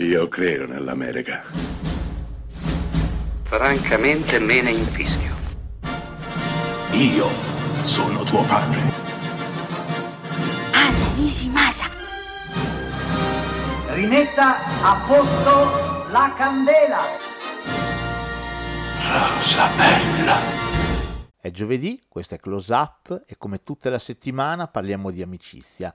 Io credo nell'America. Francamente me ne infischio. Io sono tuo padre. Anna Nishimasa. Rimetta a posto la candela. Rosa bella. È giovedì, questo è Close Up e come tutta la settimana parliamo di amicizia.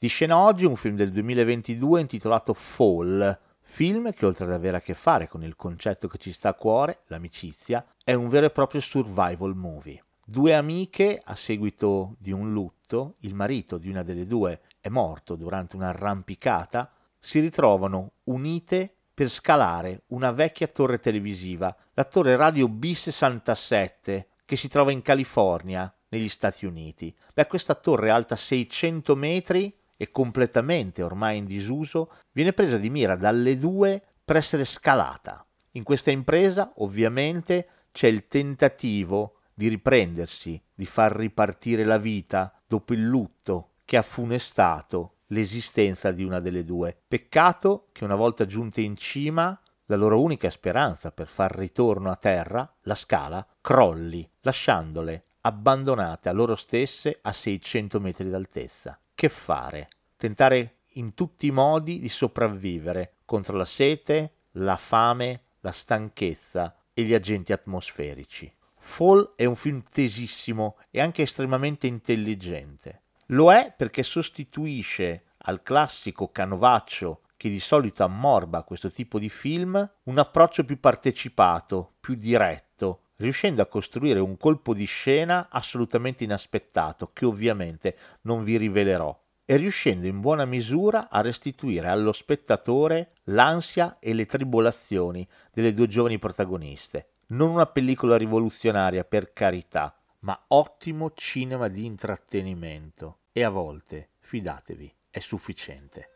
Di scena oggi un film del 2022 intitolato Fall, film che oltre ad avere a che fare con il concetto che ci sta a cuore, l'amicizia, è un vero e proprio survival movie. Due amiche, a seguito di un lutto, il marito di una delle due è morto durante un'arrampicata, si ritrovano unite per scalare una vecchia torre televisiva, la torre radio B67, che si trova in California, negli Stati Uniti. Beh, questa torre alta 600 metri e completamente ormai in disuso, viene presa di mira dalle due per essere scalata. In questa impresa, ovviamente, c'è il tentativo di riprendersi, di far ripartire la vita dopo il lutto che ha funestato l'esistenza di una delle due. Peccato che una volta giunte in cima, la loro unica speranza per far ritorno a terra, la scala, crolli, lasciandole abbandonate a loro stesse a 600 metri d'altezza. Che fare? Tentare in tutti i modi di sopravvivere contro la sete, la fame, la stanchezza e gli agenti atmosferici. Fall è un film tesissimo e anche estremamente intelligente. Lo è perché sostituisce al classico canovaccio che di solito ammorba questo tipo di film un approccio più partecipato, più diretto, riuscendo a costruire un colpo di scena assolutamente inaspettato, che ovviamente non vi rivelerò, e riuscendo in buona misura a restituire allo spettatore l'ansia e le tribolazioni delle due giovani protagoniste. Non una pellicola rivoluzionaria, per carità, ma ottimo cinema di intrattenimento. E a volte, fidatevi, è sufficiente.